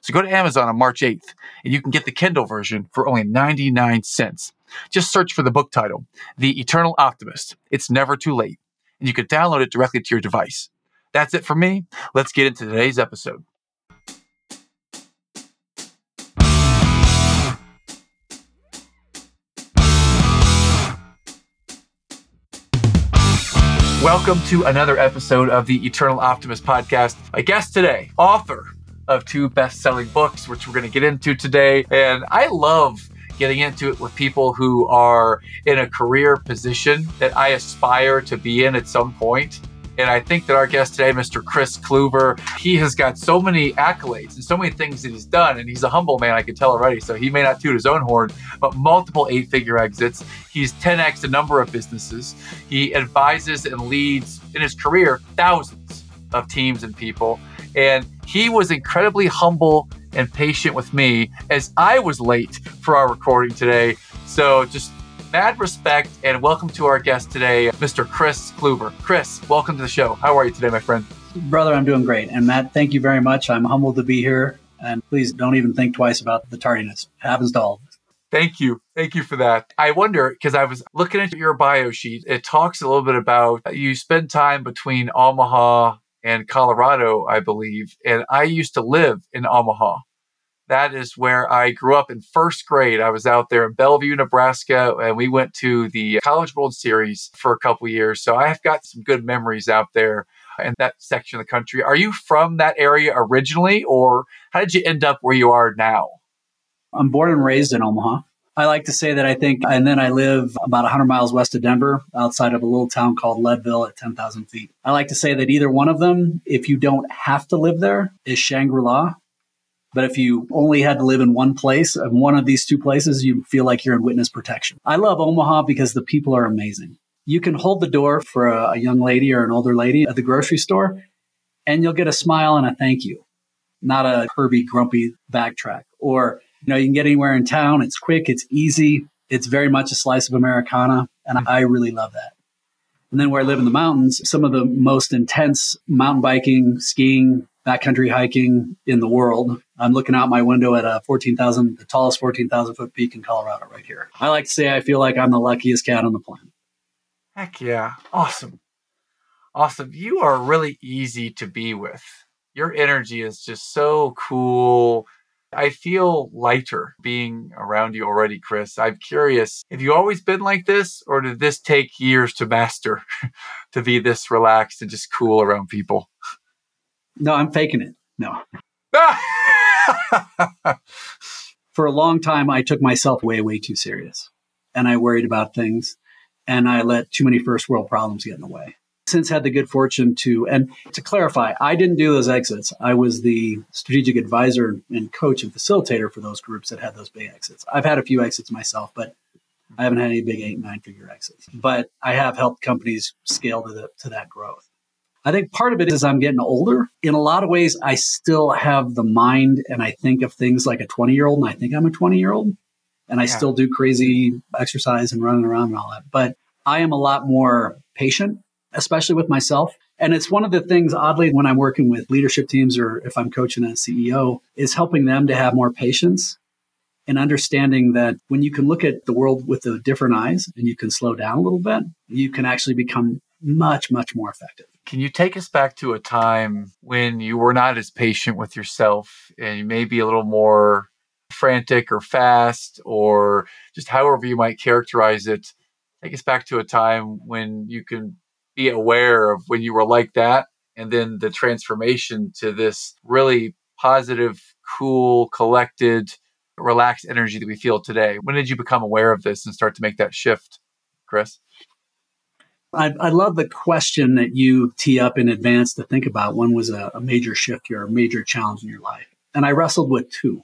So go to Amazon on March 8th and you can get the Kindle version for only 99 cents. Just search for the book title, The Eternal Optimist. It's never too late. And you can download it directly to your device. That's it for me. Let's get into today's episode. Welcome to another episode of the Eternal Optimist podcast. My guest today, author of two best selling books, which we're going to get into today. And I love getting into it with people who are in a career position that I aspire to be in at some point. And I think that our guest today, Mr. Kris Kluver, he has got so many accolades and so many things that he's done. And he's a humble man, I can tell already. So he may not toot his own horn, but multiple eight figure exits. He's 10x a number of businesses. He advises and leads in his career thousands of teams and people. And he was incredibly humble and patient with me as I was late for our recording today. So just mad respect and welcome to our guest today, Mr. Kris Kluver. Kris, welcome to the show. How are you today, my friend? Brother, I'm doing great. And Matt, thank you very much. I'm humbled to be here. And please don't even think twice about the tardiness. It happens to all of us. Thank you. Thank you for that. I wonder, because I was looking at your bio sheet, it talks a little bit about you spend time between Omaha and Colorado, I believe. And I used to live in Omaha. That is where I grew up in first grade. I was out there in Bellevue, Nebraska, and we went to the College World Series for a couple years. So I've got some good memories out there in that section of the country. Are you from that area originally, or how did you end up where you are now? I'm born and raised in Omaha. I like to say that I think, and then I live about 100 miles west of Denver, outside of a little town called Leadville at 10,000 feet. I like to say that either one of them, if you don't have to live there, is Shangri La. But if you only had to live in one place, of one of these two places, you feel like you're in witness protection. I love Omaha because the people are amazing. You can hold the door for a, a young lady or an older lady at the grocery store, and you'll get a smile and a thank you, not a Kirby grumpy backtrack. Or you know, you can get anywhere in town. It's quick, it's easy, it's very much a slice of Americana, and I really love that. And then where I live in the mountains, some of the most intense mountain biking, skiing, backcountry hiking in the world. I'm looking out my window at a 14,000, the tallest 14,000 foot peak in Colorado right here. I like to say I feel like I'm the luckiest cat on the planet. Heck yeah. Awesome. Awesome. You are really easy to be with. Your energy is just so cool I feel lighter being around you already, Kris. I'm curious, have you always been like this, or did this take years to master to be this relaxed and just cool around people? No, I'm faking it. No. For a long time, I took myself way, way too serious. And I worried about things. And I let too many first world problems get in the way since had the good fortune to, and to clarify, I didn't do those exits. I was the strategic advisor and coach and facilitator for those groups that had those big exits. I've had a few exits myself, but I haven't had any big eight, nine figure exits. But I have helped companies scale to, the, to that growth. I think part of it is I'm getting older. In a lot of ways, I still have the mind and I think of things like a 20 year old, and I think I'm a 20 year old. And I yeah. still do crazy exercise and running around and all that. But I am a lot more patient especially with myself. And it's one of the things, oddly, when I'm working with leadership teams or if I'm coaching a CEO, is helping them to have more patience and understanding that when you can look at the world with the different eyes and you can slow down a little bit, you can actually become much, much more effective. Can you take us back to a time when you were not as patient with yourself and you may be a little more frantic or fast or just however you might characterize it? Take us back to a time when you can be aware of when you were like that and then the transformation to this really positive, cool, collected, relaxed energy that we feel today. When did you become aware of this and start to make that shift, Kris? I, I love the question that you tee up in advance to think about. One was a, a major shift or a major challenge in your life. And I wrestled with two.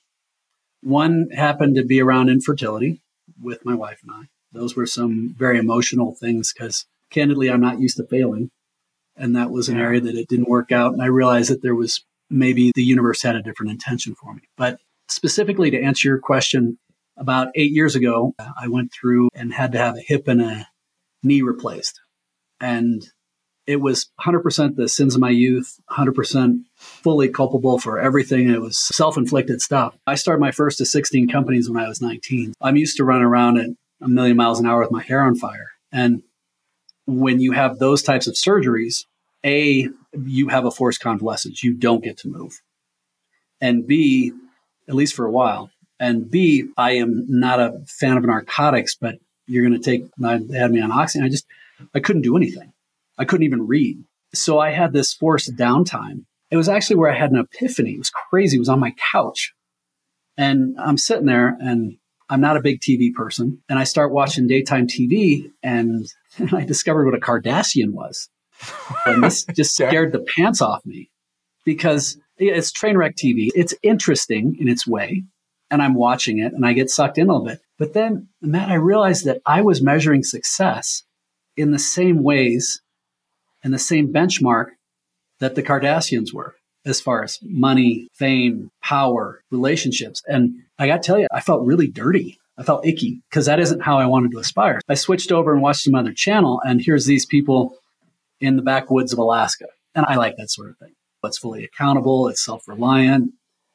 One happened to be around infertility with my wife and I. Those were some very emotional things because candidly, I'm not used to failing. And that was an area that it didn't work out. And I realized that there was maybe the universe had a different intention for me. But specifically to answer your question, about eight years ago, I went through and had to have a hip and a knee replaced. And it was 100% the sins of my youth, 100% fully culpable for everything. It was self inflicted stuff. I started my first of 16 companies when I was 19. I'm used to running around at a million miles an hour with my hair on fire. And when you have those types of surgeries, A, you have a forced convalescence. You don't get to move. And B, at least for a while, and B, I am not a fan of narcotics, but you're going to take, they had me on oxygen. I just, I couldn't do anything. I couldn't even read. So I had this forced downtime. It was actually where I had an epiphany. It was crazy. It was on my couch. And I'm sitting there and I'm not a big TV person. And I start watching daytime TV and I discovered what a Kardashian was. And this just scared the pants off me because it's train wreck TV. It's interesting in its way. And I'm watching it and I get sucked in a little bit. But then, Matt, I realized that I was measuring success in the same ways and the same benchmark that the Kardashians were as far as money, fame, power, relationships. And I got to tell you, I felt really dirty. I felt icky because that isn't how I wanted to aspire. I switched over and watched some other channel, and here's these people in the backwoods of Alaska. And I like that sort of thing. It's fully accountable, it's self reliant,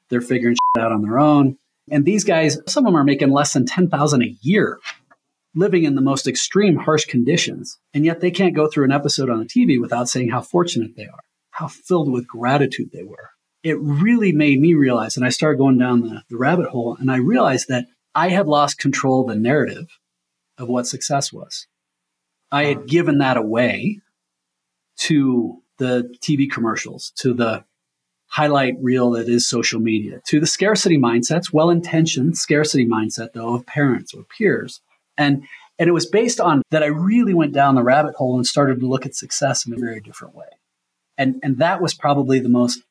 they're figuring out on their own. And these guys, some of them are making less than 10,000 a year living in the most extreme harsh conditions. And yet they can't go through an episode on the TV without saying how fortunate they are, how filled with gratitude they were. It really made me realize, and I started going down the, the rabbit hole, and I realized that I had lost control of the narrative of what success was. I had uh-huh. given that away to the TV commercials, to the highlight reel that is social media, to the scarcity mindsets, well intentioned scarcity mindset, though, of parents or peers and and it was based on that I really went down the rabbit hole and started to look at success in a very different way. And and that was probably the most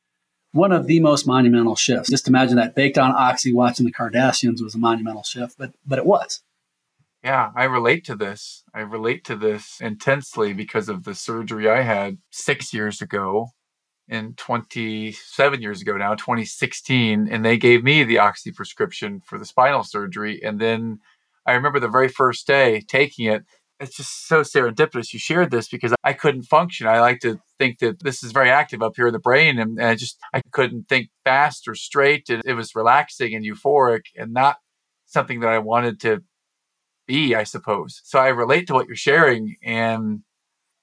one of the most monumental shifts. Just imagine that baked on oxy watching the Kardashians was a monumental shift, but but it was. Yeah, I relate to this. I relate to this intensely because of the surgery I had 6 years ago in 27 years ago now, 2016, and they gave me the oxy prescription for the spinal surgery and then I remember the very first day taking it. It's just so serendipitous you shared this because I couldn't function. I like to think that this is very active up here in the brain, and, and I just I couldn't think fast or straight. And it was relaxing and euphoric, and not something that I wanted to be, I suppose. So I relate to what you're sharing, and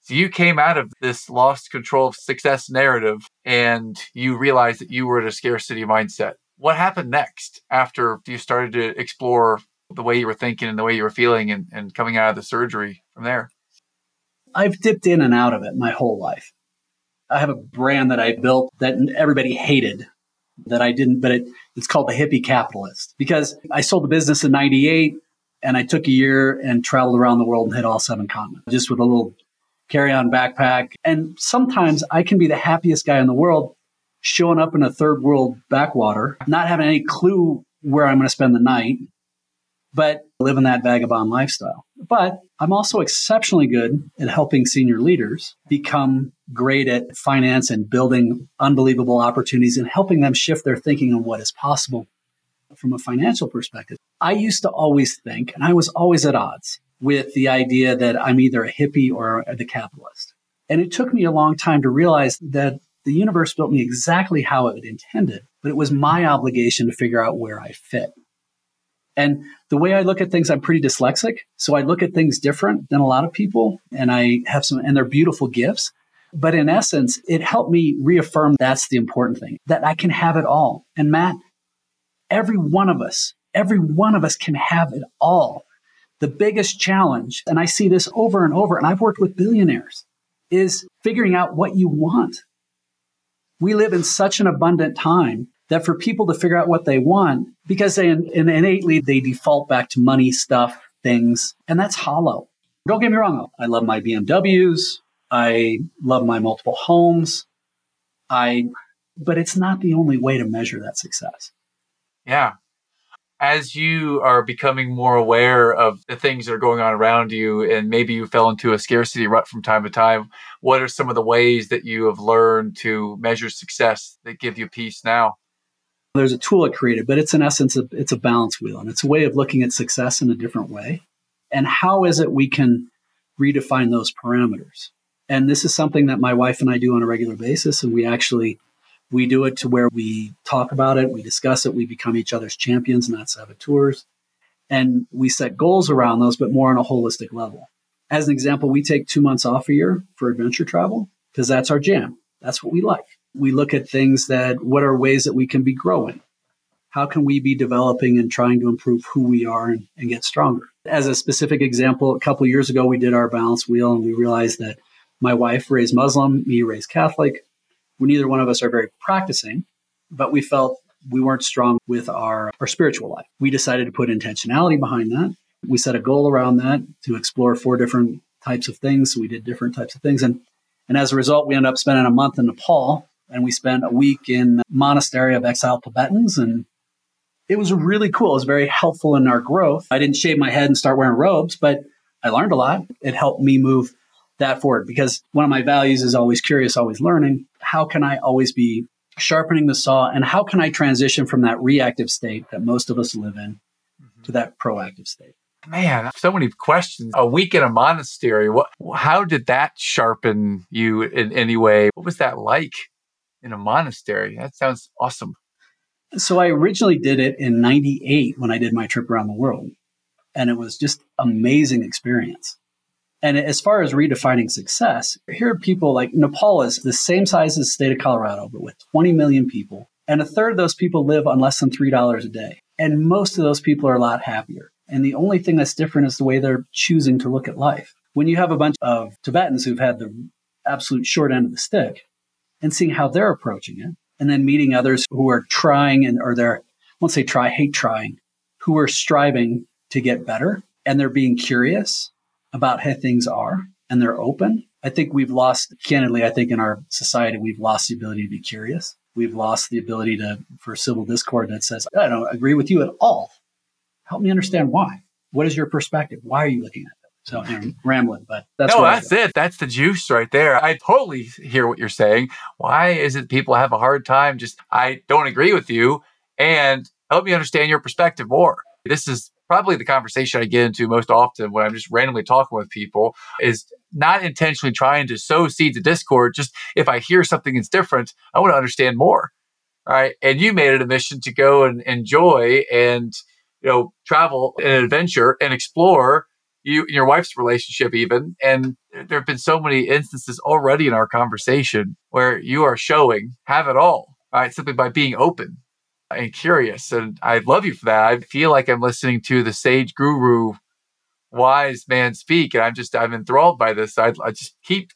so you came out of this lost control of success narrative, and you realized that you were in a scarcity mindset. What happened next after you started to explore the way you were thinking and the way you were feeling and, and coming out of the surgery from there? I've dipped in and out of it my whole life. I have a brand that I built that everybody hated that I didn't, but it, it's called the hippie capitalist because I sold the business in 98 and I took a year and traveled around the world and hit all seven continents just with a little carry on backpack. And sometimes I can be the happiest guy in the world showing up in a third world backwater, not having any clue where I'm going to spend the night, but living that vagabond lifestyle. But I'm also exceptionally good at helping senior leaders become great at finance and building unbelievable opportunities and helping them shift their thinking on what is possible from a financial perspective. I used to always think, and I was always at odds with the idea that I'm either a hippie or the capitalist. And it took me a long time to realize that the universe built me exactly how it intended, but it was my obligation to figure out where I fit. And the way I look at things, I'm pretty dyslexic. So I look at things different than a lot of people. And I have some, and they're beautiful gifts. But in essence, it helped me reaffirm that's the important thing, that I can have it all. And Matt, every one of us, every one of us can have it all. The biggest challenge, and I see this over and over, and I've worked with billionaires, is figuring out what you want. We live in such an abundant time that for people to figure out what they want, because they innately they default back to money stuff, things, and that's hollow. Don't get me wrong. I love my BMWs. I love my multiple homes. I, but it's not the only way to measure that success. Yeah. as you are becoming more aware of the things that are going on around you, and maybe you fell into a scarcity rut from time to time, what are some of the ways that you have learned to measure success that give you peace now? There's a tool I created, but it's in essence, a, it's a balance wheel, and it's a way of looking at success in a different way. And how is it we can redefine those parameters? And this is something that my wife and I do on a regular basis, and we actually we do it to where we talk about it, we discuss it, we become each other's champions, not saboteurs. And we set goals around those, but more on a holistic level. As an example, we take two months off a year for adventure travel because that's our jam. That's what we like. We look at things that what are ways that we can be growing? How can we be developing and trying to improve who we are and, and get stronger? As a specific example, a couple years ago, we did our balance wheel and we realized that my wife raised Muslim, me raised Catholic We, neither one of us are very practicing, but we felt we weren't strong with our, our spiritual life. We decided to put intentionality behind that. We set a goal around that to explore four different types of things. So we did different types of things. And, and as a result, we ended up spending a month in Nepal and we spent a week in monastery of exiled Tibetans. And it was really cool. It was very helpful in our growth. I didn't shave my head and start wearing robes, but I learned a lot. It helped me move that forward because one of my values is always curious, always learning. How can I always be sharpening the saw and how can I transition from that reactive state that most of us live in mm-hmm. to that proactive state? Man, so many questions. A week in a monastery. What how did that sharpen you in any way? What was that like in a monastery? That sounds awesome. So I originally did it in 98 when I did my trip around the world. And it was just amazing experience. And as far as redefining success, here are people like Nepal is the same size as the state of Colorado, but with 20 million people. And a third of those people live on less than $3 a day. And most of those people are a lot happier. And the only thing that's different is the way they're choosing to look at life. When you have a bunch of Tibetans who've had the absolute short end of the stick and seeing how they're approaching it, and then meeting others who are trying and or they're, I won't say try, hate trying, who are striving to get better and they're being curious about how things are and they're open. I think we've lost, candidly, I think in our society, we've lost the ability to be curious. We've lost the ability to, for civil discord that says, I don't agree with you at all. Help me understand why. What is your perspective? Why are you looking at it? So I'm rambling, but that's no, that's it. That's the juice right there. I totally hear what you're saying. Why is it people have a hard time? Just I don't agree with you, and help me understand your perspective more. This is probably the conversation I get into most often when I'm just randomly talking with people is not intentionally trying to sow seeds of discord. Just if I hear something that's different, I want to understand more. Right. And you made it a mission to go and enjoy and, you know, travel and adventure and explore you and your wife's relationship even. And there have been so many instances already in our conversation where you are showing have it all, right? Simply by being open and curious. And I love you for that. I feel like I'm listening to the sage guru wise man speak. And I'm just, I'm enthralled by this. I, I just keep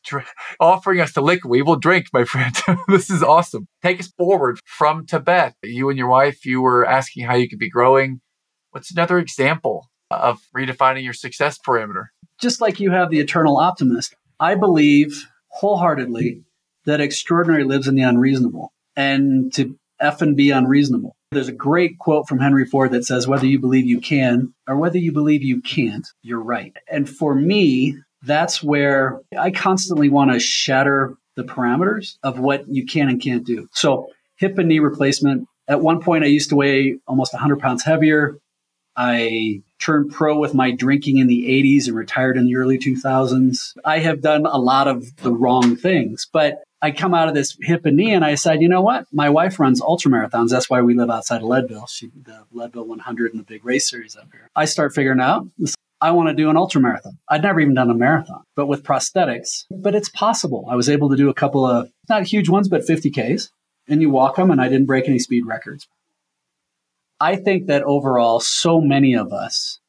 offering us the liquid. We will drink, my friend. this is awesome. Take us forward from Tibet. You and your wife, you were asking how you could be growing. What's another example of redefining your success parameter? Just like you have the eternal optimist, I believe wholeheartedly that extraordinary lives in the unreasonable. And to F and be unreasonable. There's a great quote from Henry Ford that says, whether you believe you can or whether you believe you can't, you're right. And for me, that's where I constantly want to shatter the parameters of what you can and can't do. So, hip and knee replacement. At one point, I used to weigh almost 100 pounds heavier. I turned pro with my drinking in the 80s and retired in the early 2000s. I have done a lot of the wrong things, but I come out of this hip and knee and I said, you know what? My wife runs ultra marathons. That's why we live outside of Leadville. She the Leadville 100 and the big race series up here. I start figuring out I want to do an ultra marathon. I'd never even done a marathon, but with prosthetics. But it's possible. I was able to do a couple of not huge ones, but 50Ks. And you walk them, and I didn't break any speed records. I think that overall, so many of us,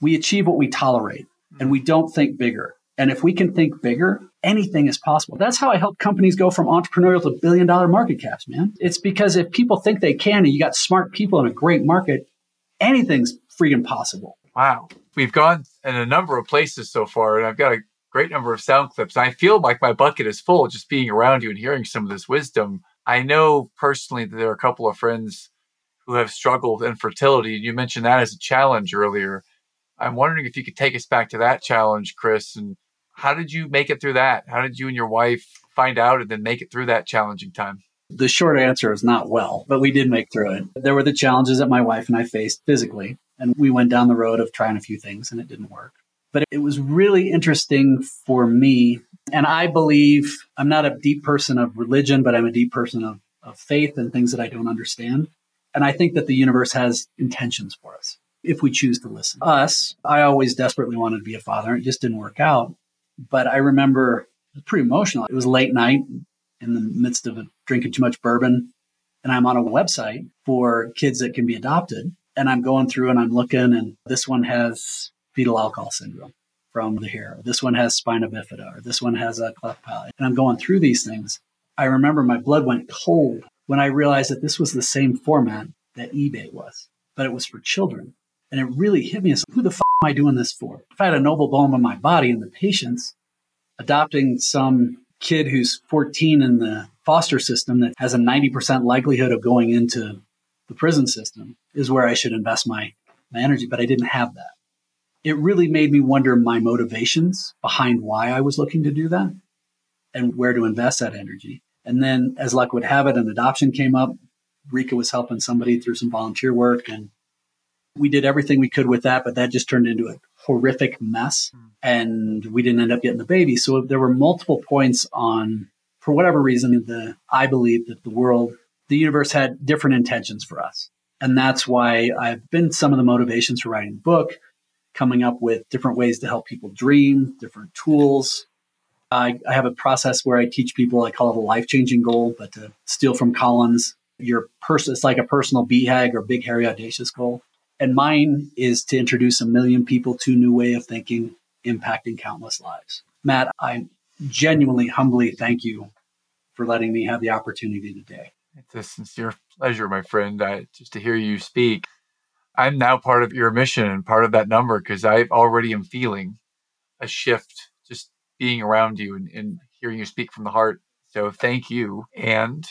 we achieve what we tolerate and we don't think bigger. And if we can think bigger, anything is possible. That's how I help companies go from entrepreneurial to billion dollar market caps, man. It's because if people think they can and you got smart people in a great market, anything's freaking possible. Wow. We've gone in a number of places so far, and I've got a great number of sound clips. I feel like my bucket is full just being around you and hearing some of this wisdom. I know personally that there are a couple of friends who have struggled with infertility. And You mentioned that as a challenge earlier. I'm wondering if you could take us back to that challenge, Kris, and how did you make it through that? How did you and your wife find out and then make it through that challenging time? The short answer is not well, but we did make through it. There were the challenges that my wife and I faced physically, and we went down the road of trying a few things and it didn't work. But it was really interesting for me. And I believe I'm not a deep person of religion, but I'm a deep person of, of faith and things that I don't understand. And I think that the universe has intentions for us if we choose to listen. Us, I always desperately wanted to be a father. and It just didn't work out. But I remember it was pretty emotional. It was late night in the midst of drinking too much bourbon. And I'm on a website for kids that can be adopted. And I'm going through and I'm looking, and this one has fetal alcohol syndrome from the hair. This one has spina bifida, or this one has a cleft palate. And I'm going through these things. I remember my blood went cold when I realized that this was the same format that eBay was, but it was for children. And it really hit me as who the f- am I doing this for? If I had a noble bone in my body and the patience adopting some kid who's 14 in the foster system that has a 90% likelihood of going into the prison system is where I should invest my, my energy, but I didn't have that. It really made me wonder my motivations behind why I was looking to do that and where to invest that energy. And then, as luck would have it, an adoption came up. Rika was helping somebody through some volunteer work, and we did everything we could with that, but that just turned into a horrific mess. Mm. And we didn't end up getting the baby. So there were multiple points on, for whatever reason, the I believe that the world, the universe had different intentions for us. And that's why I've been some of the motivations for writing the book, coming up with different ways to help people dream, different tools. I, I have a process where I teach people, I call it a life changing goal, but to steal from Collins, your person, it's like a personal BHAG or big, hairy, audacious goal. And mine is to introduce a million people to a new way of thinking, impacting countless lives. Matt, I genuinely, humbly thank you for letting me have the opportunity today. It's a sincere pleasure, my friend, I, just to hear you speak. I'm now part of your mission and part of that number because I already am feeling a shift being around you and, and hearing you speak from the heart. So thank you. And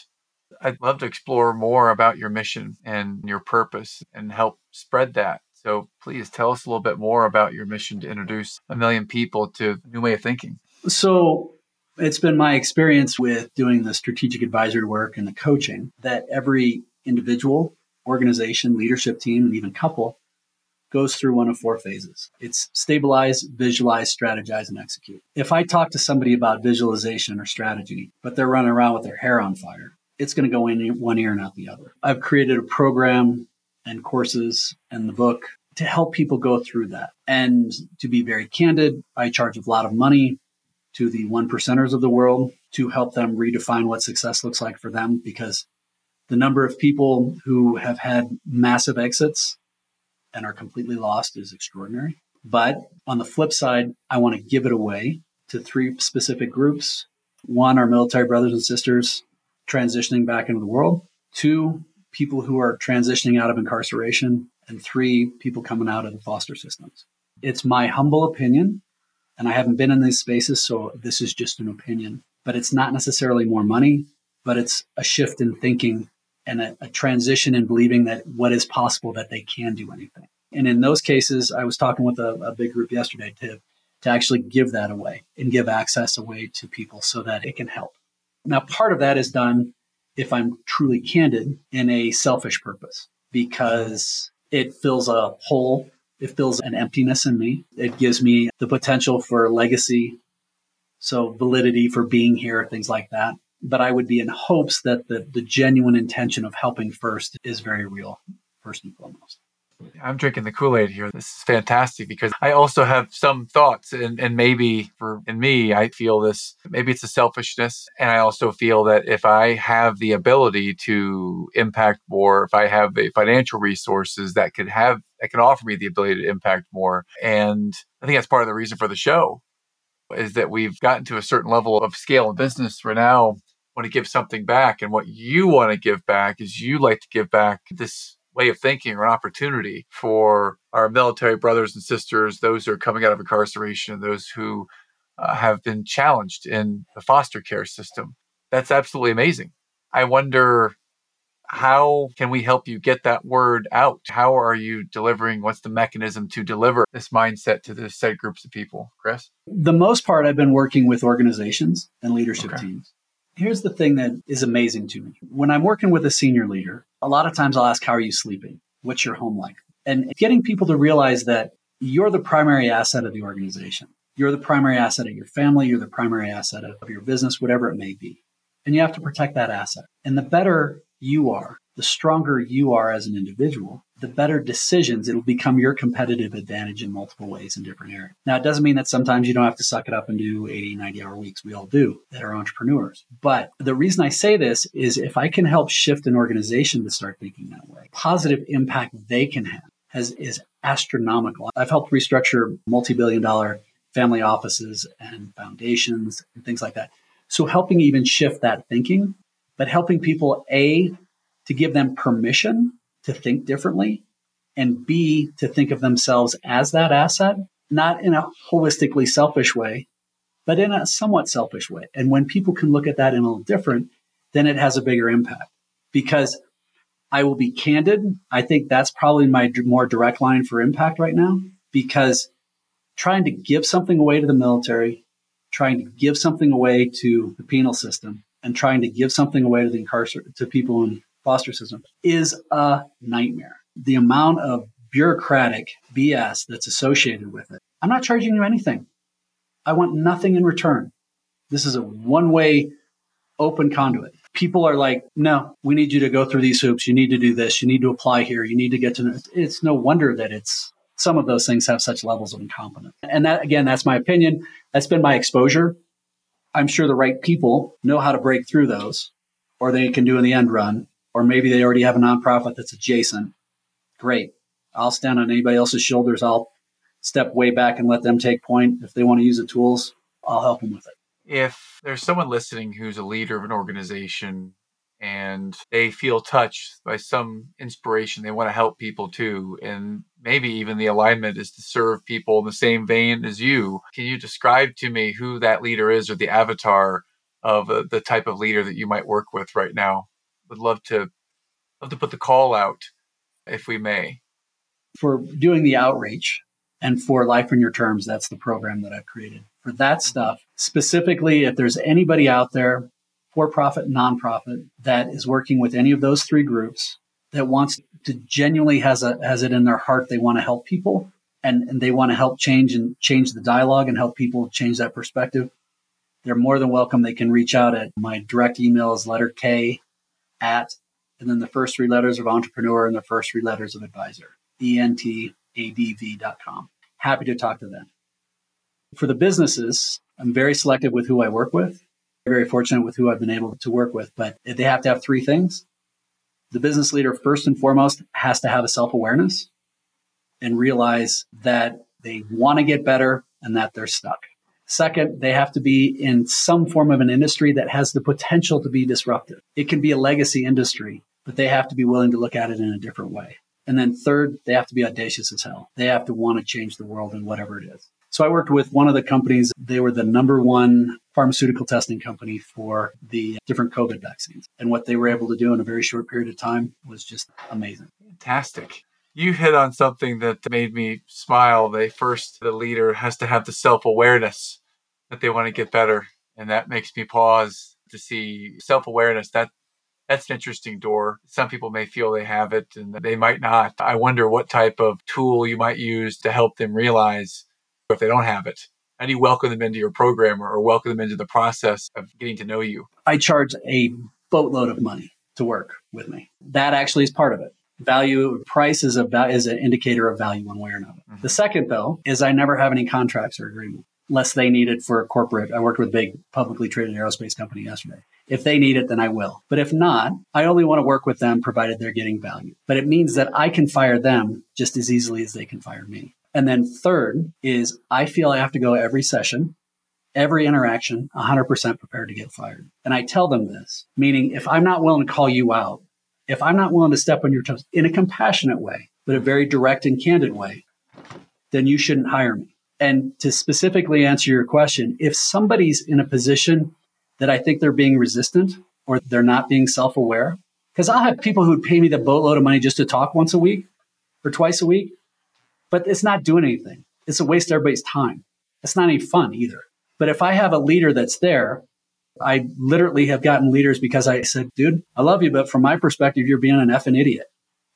I'd love to explore more about your mission and your purpose and help spread that. So please tell us a little bit more about your mission to introduce a million people to a new way of thinking. So it's been my experience with doing the strategic advisory work and the coaching that every individual, organization, leadership team, and even couple goes through one of four phases. It's stabilize, visualize, strategize, and execute. If I talk to somebody about visualization or strategy, but they're running around with their hair on fire, it's going to go in one ear and out the other. I've created a program and courses and the book to help people go through that. And to be very candid, I charge a lot of money to the one percenters of the world to help them redefine what success looks like for them because the number of people who have had massive exits and are completely lost is extraordinary. But on the flip side, I want to give it away to three specific groups. One, our military brothers and sisters transitioning back into the world. Two, people who are transitioning out of incarceration. And three, people coming out of the foster systems. It's my humble opinion, and I haven't been in these spaces, so this is just an opinion, but it's not necessarily more money, but it's a shift in thinking and a, a transition in believing that what is possible, that they can do anything. And in those cases, I was talking with a, a big group yesterday to, to actually give that away and give access away to people so that it can help. Now, part of that is done, if I'm truly candid, in a selfish purpose because it fills a hole, it fills an emptiness in me. It gives me the potential for legacy, so validity for being here, things like that. But I would be in hopes that the, the genuine intention of helping first is very real, first and foremost. I'm drinking the Kool Aid here. This is fantastic because I also have some thoughts, and, and maybe for in me, I feel this. Maybe it's a selfishness, and I also feel that if I have the ability to impact more, if I have the financial resources that could have that can offer me the ability to impact more, and I think that's part of the reason for the show is that we've gotten to a certain level of scale in business where now want to give something back, and what you want to give back is you like to give back this way of thinking or an opportunity for our military brothers and sisters, those who are coming out of incarceration, those who uh, have been challenged in the foster care system. That's absolutely amazing. I wonder How can we help you get that word out? How are you delivering? What's the mechanism to deliver this mindset to the set groups of people? Kris? The most part, I've been working with organizations and leadership Okay. teams. Here's the thing that is amazing to me. When I'm working with a senior leader, a lot of times I'll ask, How are you sleeping? What's your home like? And getting people to realize that you're the primary asset of the organization. You're the primary asset of your family. You're the primary asset of your business, whatever it may be. And you have to protect that asset. And the better you are, the stronger you are as an individual, the better decisions, it'll become your competitive advantage in multiple ways in different areas. Now, it doesn't mean that sometimes you don't have to suck it up and do 80, 90 hour weeks. We all do that are entrepreneurs. But the reason I say this is if I can help shift an organization to start thinking that way, positive impact they can have has, is astronomical. I've helped restructure multi billion dollar family offices and foundations and things like that. So helping even shift that thinking, but helping people A, to give them permission to think differently, and B, to think of themselves as that asset, not in a holistically selfish way, but in a somewhat selfish way. And when people can look at that in a little different, then it has a bigger impact. Because I will be candid, I think that's probably my more direct line for impact right now, because trying to give something away to the military, trying to give something away to the penal system, and trying to give something away to the incarcer- to people in foster system is a nightmare. The amount of bureaucratic BS that's associated with it. I'm not charging you anything. I want nothing in return. This is a one way open conduit. People are like, no, we need you to go through these hoops. You need to do this. You need to apply here. You need to get to know. It's no wonder that it's some of those things have such levels of incompetence. And that, again, that's my opinion. That's been my exposure. I'm sure the right people know how to break through those, or they can do in the end run, or maybe they already have a nonprofit that's adjacent. Great. I'll stand on anybody else's shoulders. I'll step way back and let them take point. If they want to use the tools, I'll help them with it. If there's someone listening who's a leader of an organization and they feel touched by some inspiration, they want to help people too, and maybe even the alignment is to serve people in the same vein as you, can you describe to me who that leader is or the avatar of uh, the type of leader that you might work with right now? Would love to love to put the call out if we may. For doing the outreach and for Life on Your Terms, that's the program that I've created. For that mm-hmm. stuff, specifically, if there's anybody out there, for profit, nonprofit, that is working with any of those three groups that wants to genuinely has a has it in their heart they want to help people and, and they want to help change and change the dialogue and help people change that perspective, they're more than welcome. They can reach out at my direct email is letter K at and then the first three letters of entrepreneur and the first three letters of advisor, entadv.com. Happy to talk to them. For the businesses, I'm very selective with who I work with, very fortunate with who I've been able to work with, but they have to have three things. The business leader, first and foremost, has to have a self awareness and realize that they want to get better and that they're stuck. Second, they have to be in some form of an industry that has the potential to be disruptive. It can be a legacy industry, but they have to be willing to look at it in a different way. And then third, they have to be audacious as hell. They have to want to change the world in whatever it is. So I worked with one of the companies. They were the number one pharmaceutical testing company for the different COVID vaccines. And what they were able to do in a very short period of time was just amazing. Fantastic. You hit on something that made me smile. They first, the leader has to have the self awareness that they want to get better. And that makes me pause to see self awareness. That that's an interesting door. Some people may feel they have it and they might not. I wonder what type of tool you might use to help them realize if they don't have it. How do you welcome them into your program or welcome them into the process of getting to know you? I charge a boatload of money to work with me. That actually is part of it. Value price is a is an indicator of value one way or another. Mhm. The second though is I never have any contracts or agreement unless they need it for a corporate. I worked with a big publicly traded aerospace company yesterday. If they need it, then I will. But if not, I only want to work with them provided they're getting value. But it means that I can fire them just as easily as they can fire me. And then third is I feel I have to go every session, every interaction, 100% prepared to get fired. And I tell them this, meaning if I'm not willing to call you out, if I'm not willing to step on your toes in a compassionate way, but a very direct and candid way, then you shouldn't hire me. And to specifically answer your question, if somebody's in a position that I think they're being resistant or they're not being self aware, Because I'll have people who'd pay me the boatload of money just to talk once a week or twice a week, but it's not doing anything. It's a waste of everybody's time. It's not any fun either. But if I have a leader that's there, I literally have gotten leaders because I said, dude, I love you, but from my perspective, you're being an effing idiot.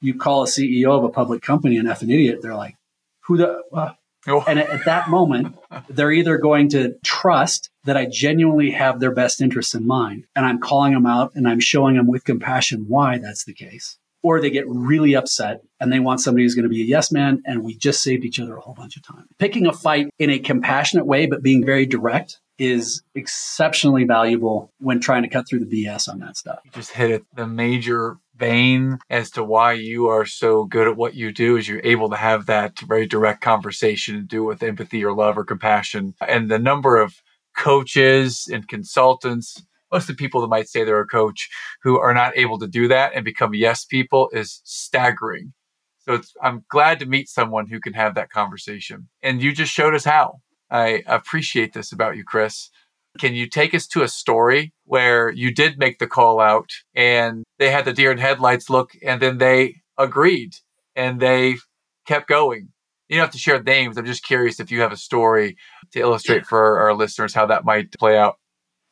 You call a CEO of a public company an effing idiot. They're like, who the, uh, oh. and at, at that moment, they're either going to trust that I genuinely have their best interests in mind and I'm calling them out and I'm showing them with compassion why that's the case or they get really upset and they want somebody who's going to be a yes man and we just saved each other a whole bunch of time. Picking a fight in a compassionate way but being very direct is exceptionally valuable when trying to cut through the BS on that stuff. You just hit it the major vein as to why you are so good at what you do is you're able to have that very direct conversation and do it with empathy or love or compassion. And the number of coaches and consultants most of the people that might say they're a coach who are not able to do that and become yes people is staggering. So I'm glad to meet someone who can have that conversation. And you just showed us how. I appreciate this about you, Kris. Can you take us to a story where you did make the call out and they had the deer in headlights look and then they agreed and they kept going? You don't have to share names. I'm just curious if you have a story to illustrate for our listeners how that might play out.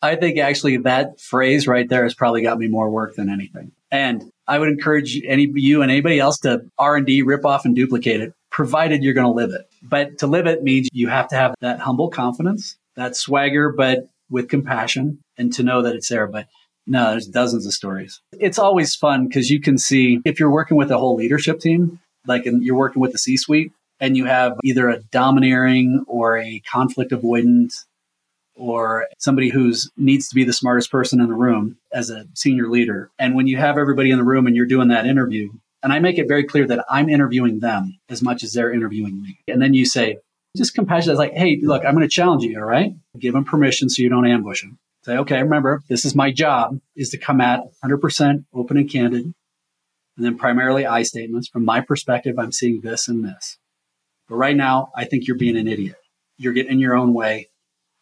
I think actually that phrase right there has probably got me more work than anything. And I would encourage any you and anybody else to R and D, rip off and duplicate it, provided you're going to live it. But to live it means you have to have that humble confidence, that swagger, but with compassion, and to know that it's there. But no, there's dozens of stories. It's always fun because you can see if you're working with a whole leadership team, like and you're working with the C-suite, and you have either a domineering or a conflict avoidant or somebody who's needs to be the smartest person in the room as a senior leader. And when you have everybody in the room and you're doing that interview, and I make it very clear that I'm interviewing them as much as they're interviewing me. And then you say, just compassionate, like, hey, look, I'm going to challenge you, all right? Give them permission so you don't ambush them. Say, okay, remember, this is my job is to come at 100% open and candid. And then primarily I statements. From my perspective, I'm seeing this and this. But right now, I think you're being an idiot. You're getting in your own way.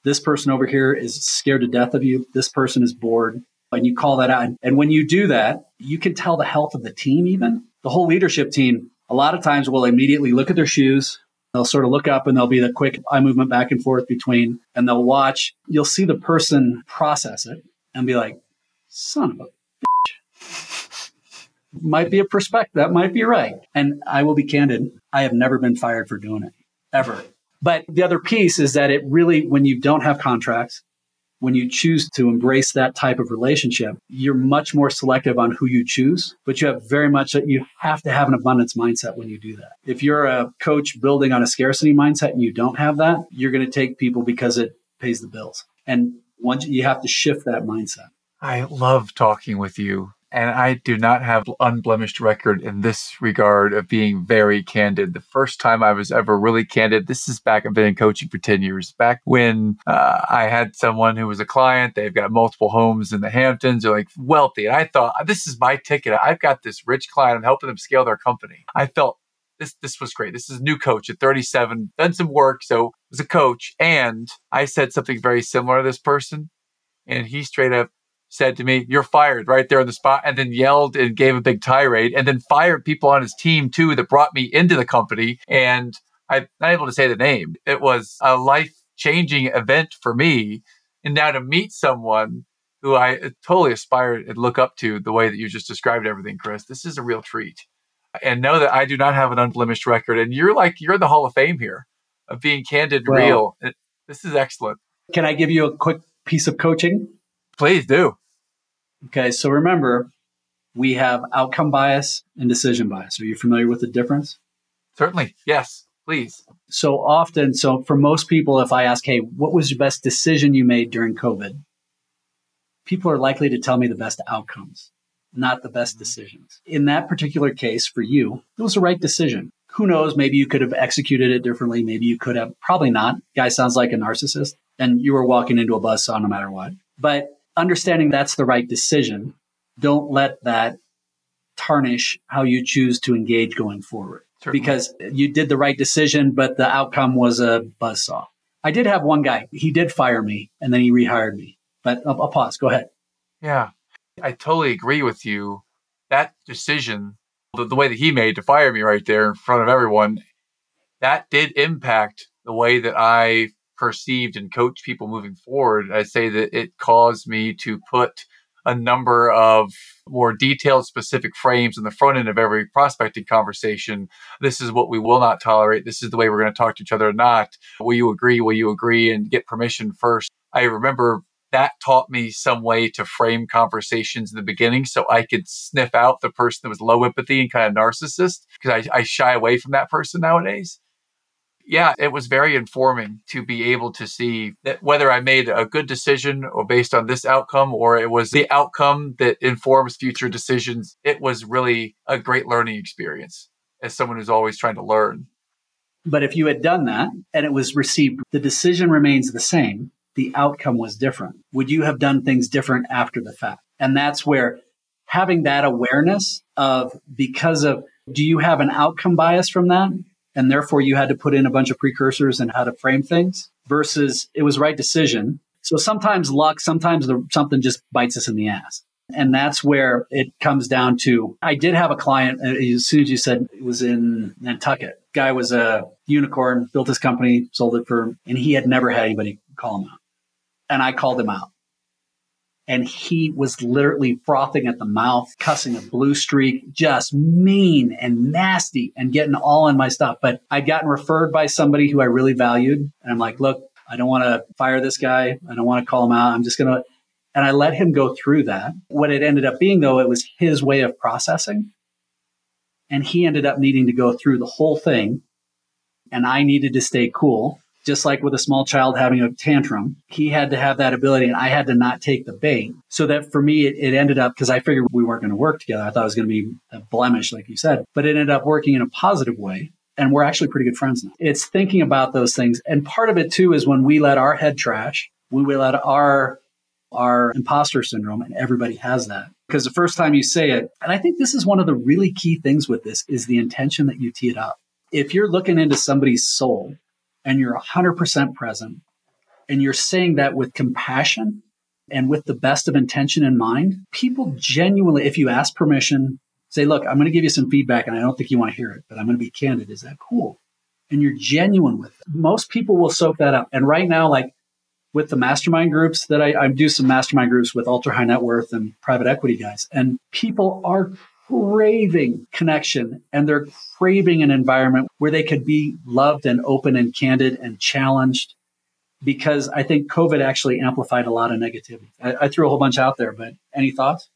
This person over here is scared to death of you. This person is bored. And you call that out. And when you do that, you can tell the health of the team, even the whole leadership team. A lot of times will immediately look at their shoes. They'll sort of look up and there'll be the quick eye movement back and forth between, and they'll watch. You'll see the person process it and be like, son of a bitch. might be a perspective. That might be right. And I will be candid. I have never been fired for doing it ever. But the other piece is that it really, when you don't have contracts, when you choose to embrace that type of relationship, you're much more selective on who you choose, but you have very much, you have to have an abundance mindset when you do that. If you're a coach building on a scarcity mindset and you don't have that, you're going to take people because it pays the bills. And once you have to shift that mindset. I love talking with you and I do not have unblemished record in this regard of being very candid. The first time I was ever really candid, this is back, I've been in coaching for 10 years, back when uh, I had someone who was a client, they've got multiple homes in the Hamptons, they're like wealthy. And I thought, this is my ticket. I've got this rich client, I'm helping them scale their company. I felt this this was great. This is a new coach at 37, done some work, so was a coach. And I said something very similar to this person. And he straight up said to me, You're fired right there on the spot, and then yelled and gave a big tirade, and then fired people on his team too that brought me into the company. And I'm not able to say the name. It was a life changing event for me. And now to meet someone who I uh, totally aspire and look up to the way that you just described everything, Kris, this is a real treat. And know that I do not have an unblemished record. And you're like, you're in the Hall of Fame here of being candid well, real. This is excellent. Can I give you a quick piece of coaching? Please do. Okay, so remember, we have outcome bias and decision bias. Are you familiar with the difference? Certainly, yes, please. So often, so for most people, if I ask, hey, what was your best decision you made during COVID? People are likely to tell me the best outcomes, not the best mm-hmm. decisions. In that particular case, for you, it was the right decision. Who knows? Maybe you could have executed it differently. Maybe you could have, probably not. Guy sounds like a narcissist and you were walking into a buzz saw no matter what. But understanding that's the right decision, don't let that tarnish how you choose to engage going forward. Certainly. Because you did the right decision, but the outcome was a buzzsaw. I did have one guy, he did fire me and then he rehired me. But I'll, I'll pause. Go ahead. Yeah, I totally agree with you that decision, the, the way that he made to fire me right there in front of everyone, that did impact the way that I perceived and coached people moving forward. I say that it caused me to put a number of more detailed, specific frames in the front end of every prospecting conversation. This is what we will not tolerate. This is the way we're going to talk to each other or not. Will you agree? Will you agree? And get permission first. I remember that taught me some way to frame conversations in the beginning so I could sniff out the person that was low empathy and kind of narcissist because I, I shy away from that person nowadays yeah, it was very informing to be able to see that whether I made a good decision or based on this outcome or it was the outcome that informs future decisions. It was really a great learning experience as someone who's always trying to learn. But if you had done that and it was received, the decision remains the same, the outcome was different. Would you have done things different after the fact? And that's where having that awareness of because of do you have an outcome bias from that? And therefore you had to put in a bunch of precursors and how to frame things versus it was right decision. So sometimes luck, sometimes the, something just bites us in the ass. And that's where it comes down to. I did have a client uh, as soon as you said it was in Nantucket. Guy was a unicorn, built his company, sold it for, and he had never had anybody call him out. And I called him out and he was literally frothing at the mouth, cussing a blue streak, just mean and nasty and getting all in my stuff. But I'd gotten referred by somebody who I really valued. And I'm like, look, I don't want to fire this guy. I don't want to call him out. I'm just going to, and I let him go through that. What it ended up being, though, it was his way of processing. And he ended up needing to go through the whole thing. And I needed to stay cool just like with a small child having a tantrum, he had to have that ability and I had to not take the bait. So that for me, it, it ended up because I figured we weren't going to work together. I thought it was going to be a blemish, like you said, but it ended up working in a positive way. And we're actually pretty good friends now. It's thinking about those things. And part of it too is when we let our head trash, when we let our our imposter syndrome, and everybody has that. Because the first time you say it, and I think this is one of the really key things with this is the intention that you tee it up. If you're looking into somebody's soul and you're 100% present and you're saying that with compassion and with the best of intention in mind, people genuinely, if you ask permission, say, look, I'm going to give you some feedback and I don't think you want to hear it, but I'm going to be candid. Is that cool? And you're genuine with it. Most people will soak that up. And right now, like with the mastermind groups that I, I do some mastermind groups with ultra high net worth and private equity guys, and people are craving connection and they're craving an environment where they could be loved and open and candid and challenged because I think COVID actually amplified a lot of negativity. I, I threw a whole bunch out there, but any thoughts?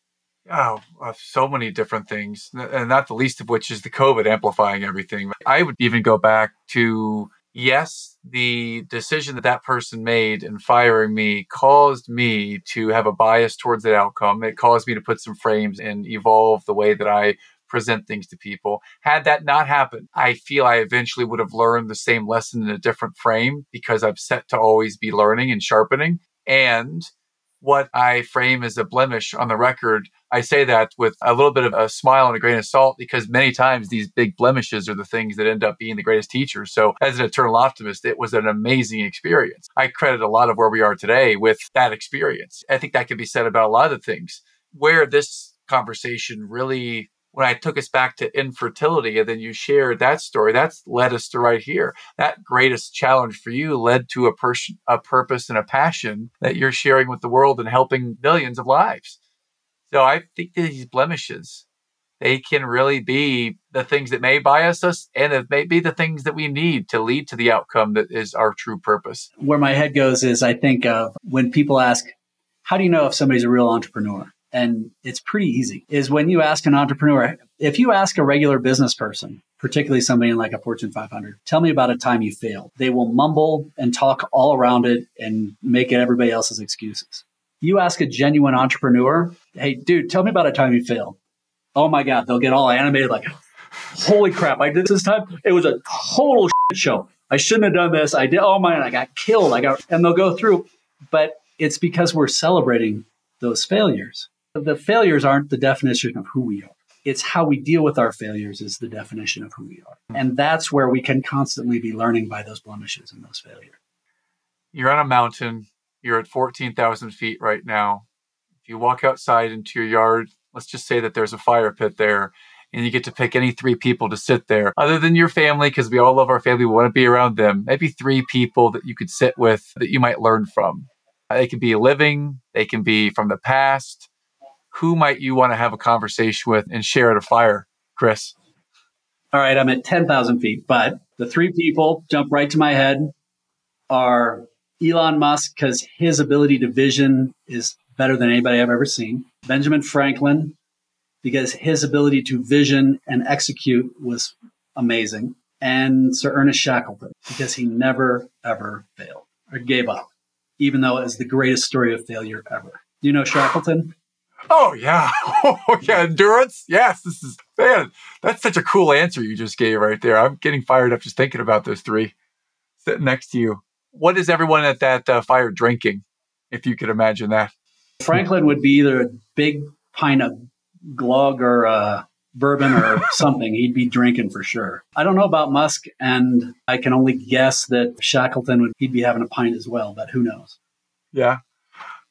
Oh, uh, so many different things, and not the least of which is the COVID amplifying everything. I would even go back to yes, the decision that that person made in firing me caused me to have a bias towards that outcome. It caused me to put some frames and evolve the way that I present things to people. Had that not happened, I feel I eventually would have learned the same lesson in a different frame because I'm set to always be learning and sharpening. And what I frame as a blemish on the record, I say that with a little bit of a smile and a grain of salt because many times these big blemishes are the things that end up being the greatest teachers. So, as an eternal optimist, it was an amazing experience. I credit a lot of where we are today with that experience. I think that can be said about a lot of things. Where this conversation really when I took us back to infertility and then you shared that story, that's led us to right here. That greatest challenge for you led to a person, a purpose and a passion that you're sharing with the world and helping millions of lives. So I think these blemishes, they can really be the things that may bias us and it may be the things that we need to lead to the outcome that is our true purpose. Where my head goes is I think of when people ask, how do you know if somebody's a real entrepreneur? And it's pretty easy, is when you ask an entrepreneur, if you ask a regular business person, particularly somebody in like a Fortune 500, tell me about a time you failed. They will mumble and talk all around it and make it everybody else's excuses. You ask a genuine entrepreneur, hey, dude, tell me about a time you failed. Oh my God, they'll get all animated like, holy crap, I did this time. It was a total show. I shouldn't have done this. I did, oh my, god, I got killed. I got, and they'll go through, but it's because we're celebrating those failures. The failures aren't the definition of who we are. It's how we deal with our failures is the definition of who we are. And that's where we can constantly be learning by those blemishes and those failures. You're on a mountain. You're at 14,000 feet right now. If you walk outside into your yard, let's just say that there's a fire pit there and you get to pick any three people to sit there other than your family because we all love our family we want to be around them maybe three people that you could sit with that you might learn from they can be living they can be from the past who might you want to have a conversation with and share at a fire Kris all right i'm at 10000 feet but the three people jump right to my head are elon musk because his ability to vision is better than anybody i've ever seen benjamin franklin because his ability to vision and execute was amazing. And Sir Ernest Shackleton, because he never, ever failed or gave up, even though it was the greatest story of failure ever. Do you know Shackleton? Oh, yeah. Oh, yeah. Endurance. Yes. This is, man, that's such a cool answer you just gave right there. I'm getting fired up just thinking about those three sitting next to you. What is everyone at that uh, fire drinking, if you could imagine that? Franklin would be either a big pint of glug or uh, bourbon or something. He'd be drinking for sure. I don't know about Musk, and I can only guess that Shackleton would he'd be having a pint as well, but who knows? Yeah.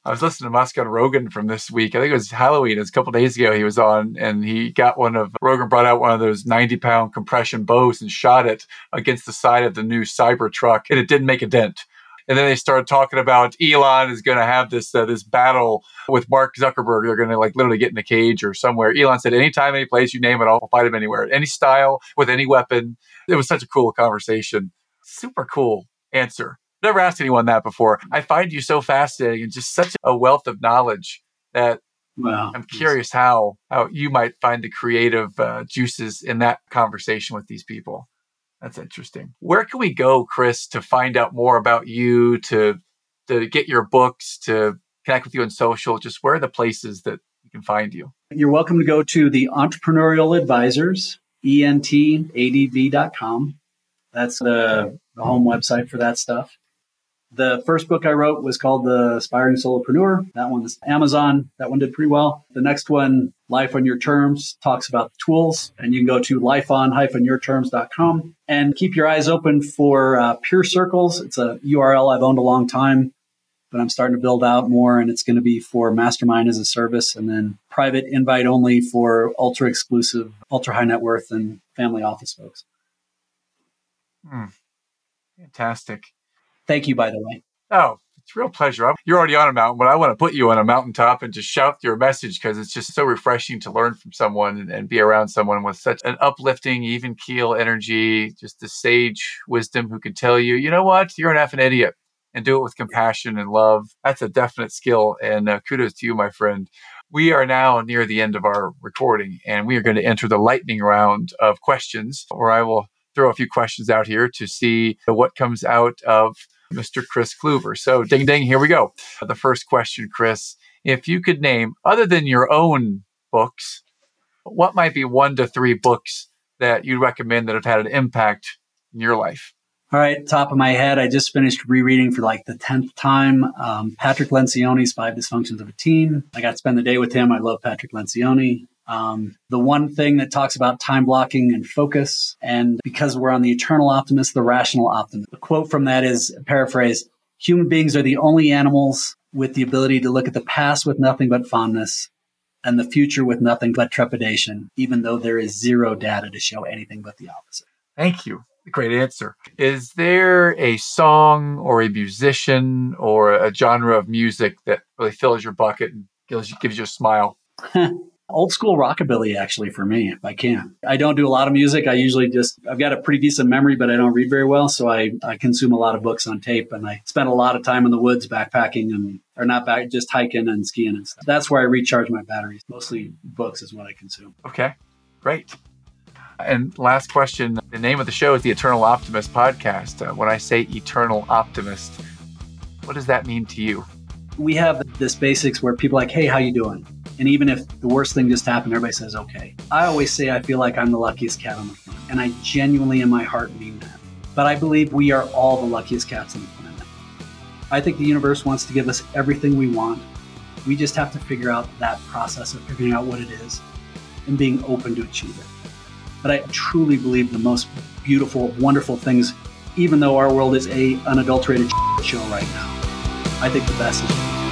I was listening to Musk and Rogan from this week. I think it was Halloween. It was a couple days ago. He was on, and he got one of Rogan brought out one of those ninety-pound compression bows and shot it against the side of the new Cybertruck, and it didn't make a dent. And then they started talking about Elon is going to have this uh, this battle with Mark Zuckerberg. They're going to like literally get in a cage or somewhere. Elon said, anytime, any place, you name it, I'll fight him anywhere, any style, with any weapon. It was such a cool conversation. Super cool answer. Never asked anyone that before. I find you so fascinating and just such a wealth of knowledge that Wow. I'm curious how how you might find the creative uh, juices in that conversation with these people. That's interesting. Where can we go, Kris, to find out more about you, to to get your books, to connect with you on social? Just where are the places that we can find you? You're welcome to go to the Entrepreneurial Advisors, entadv.com. That's the, the home website for that stuff. The first book I wrote was called The Aspiring Solopreneur. That one's Amazon. That one did pretty well. The next one, Life on Your Terms, talks about the tools, and you can go to lifeon-yourterms.com and keep your eyes open for uh, Peer Circles. It's a URL I've owned a long time, but I'm starting to build out more, and it's going to be for Mastermind as a service, and then private invite only for ultra exclusive, ultra high net worth, and family office folks. Hmm. Fantastic. Thank you, by the way. Oh, it's real pleasure. You're already on a mountain, but I want to put you on a mountaintop and just shout your message because it's just so refreshing to learn from someone and, and, be around someone with such an uplifting, even keel energy, just the sage wisdom who can tell you, you know what, you're an effing idiot and do it with compassion and love. That's a definite skill. And uh, kudos to you, my friend. We are now near the end of our recording and we are going to enter the lightning round of questions where I will throw a few questions out here to see what comes out of Mr. Kris Kluver. So, ding ding, here we go. The first question, Kris. If you could name, other than your own books, what might be one to three books that you'd recommend that have had an impact in your life? All right, top of my head, I just finished rereading for like the 10th time um, Patrick Lencioni's Five Dysfunctions of a Team. I got to spend the day with him. I love Patrick Lencioni. Um, the one thing that talks about time blocking and focus, and because we're on the eternal optimist, the rational optimist. A quote from that is paraphrase Human beings are the only animals with the ability to look at the past with nothing but fondness and the future with nothing but trepidation, even though there is zero data to show anything but the opposite. Thank you. Great answer. Is there a song or a musician or a genre of music that really fills your bucket and gives you, gives you a smile? Old school rockabilly, actually, for me, if I can. I don't do a lot of music. I usually just, I've got a pretty decent memory, but I don't read very well. So I, I consume a lot of books on tape and I spend a lot of time in the woods backpacking and, or not back, just hiking and skiing and stuff. That's where I recharge my batteries. Mostly books is what I consume. Okay, great. And last question the name of the show is the Eternal Optimist podcast. Uh, when I say Eternal Optimist, what does that mean to you? We have this basics where people are like, hey, how you doing? And even if the worst thing just happened, everybody says, okay. I always say I feel like I'm the luckiest cat on the planet. And I genuinely in my heart mean that. But I believe we are all the luckiest cats on the planet. I think the universe wants to give us everything we want. We just have to figure out that process of figuring out what it is and being open to achieve it. But I truly believe the most beautiful, wonderful things, even though our world is a unadulterated show right now, I think the best is